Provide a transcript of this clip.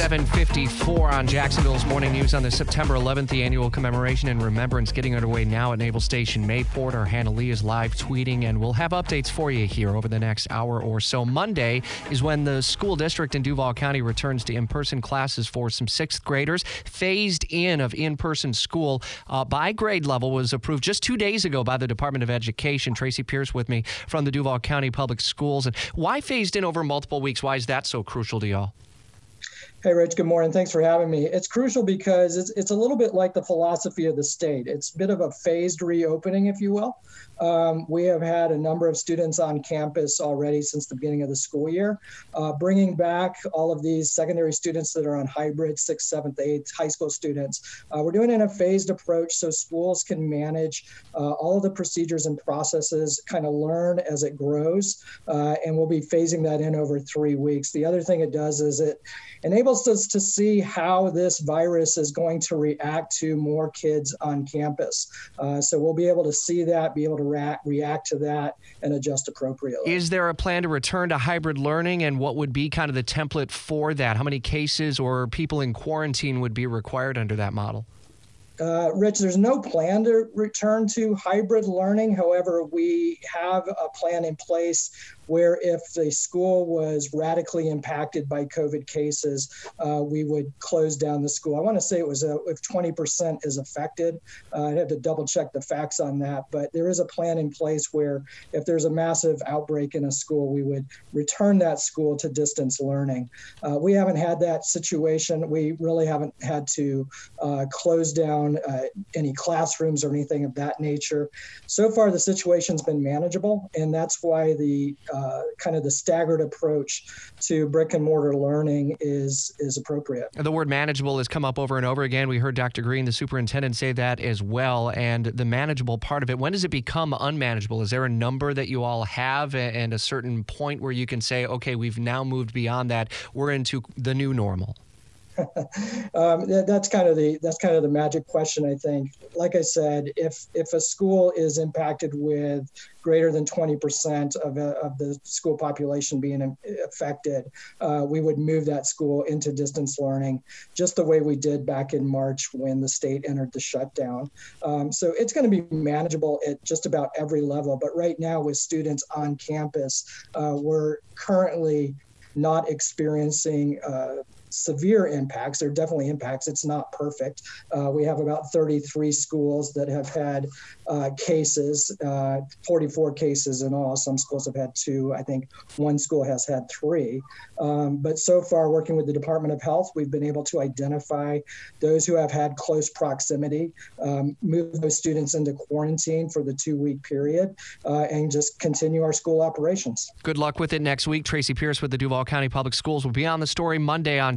754 on Jacksonville's Morning News on the September 11th, the annual commemoration and remembrance getting underway now at Naval Station Mayport. Our Hannah Lee is live tweeting, and we'll have updates for you here over the next hour or so. Monday is when the school district in Duval County returns to in person classes for some sixth graders. Phased in of in person school uh, by grade level was approved just two days ago by the Department of Education. Tracy Pierce with me from the Duval County Public Schools. And why phased in over multiple weeks? Why is that so crucial to y'all? Hey, Rich, good morning. Thanks for having me. It's crucial because it's, it's a little bit like the philosophy of the state. It's a bit of a phased reopening, if you will. Um, we have had a number of students on campus already since the beginning of the school year, uh, bringing back all of these secondary students that are on hybrid, sixth, seventh, eighth, high school students. Uh, we're doing it in a phased approach so schools can manage uh, all of the procedures and processes, kind of learn as it grows, uh, and we'll be phasing that in over three weeks. The other thing it does is it enables us to see how this virus is going to react to more kids on campus. Uh, so we'll be able to see that, be able to react, react to that, and adjust appropriately. Is there a plan to return to hybrid learning, and what would be kind of the template for that? How many cases or people in quarantine would be required under that model? Uh, Rich, there's no plan to return to hybrid learning. However, we have a plan in place where if the school was radically impacted by COVID cases, uh, we would close down the school. I want to say it was a, if 20% is affected. Uh, I'd have to double check the facts on that, but there is a plan in place where if there's a massive outbreak in a school, we would return that school to distance learning. Uh, we haven't had that situation. We really haven't had to uh, close down uh, any classrooms or anything of that nature. So far, the situation's been manageable, and that's why the uh, uh, kind of the staggered approach to brick and mortar learning is is appropriate. The word manageable has come up over and over again. We heard Dr. Greene, the superintendent, say that as well. And the manageable part of it, when does it become unmanageable? Is there a number that you all have and a certain point where you can say, okay, we've now moved beyond that, we're into the new normal? um, that's kind of the that's kind of the magic question. I think. Like I said, if if a school is impacted with greater than 20% of, a, of the school population being affected, uh, we would move that school into distance learning, just the way we did back in March when the state entered the shutdown. Um, so it's going to be manageable at just about every level. But right now, with students on campus, uh, we're currently not experiencing uh, severe impacts. There are definitely impacts. It's not perfect. Uh, we have about 33 schools that have had uh, cases, uh, 44 cases in all. Some schools have had two. I think one school has had three. Um, but so far, working with the Department of Health, we've been able to identify those who have had close proximity, um, move those students into quarantine for the two week period, uh, and just continue our school operations. Good luck with it next week. Tracy Pierce with the Duval County Public Schools will be on the story Monday on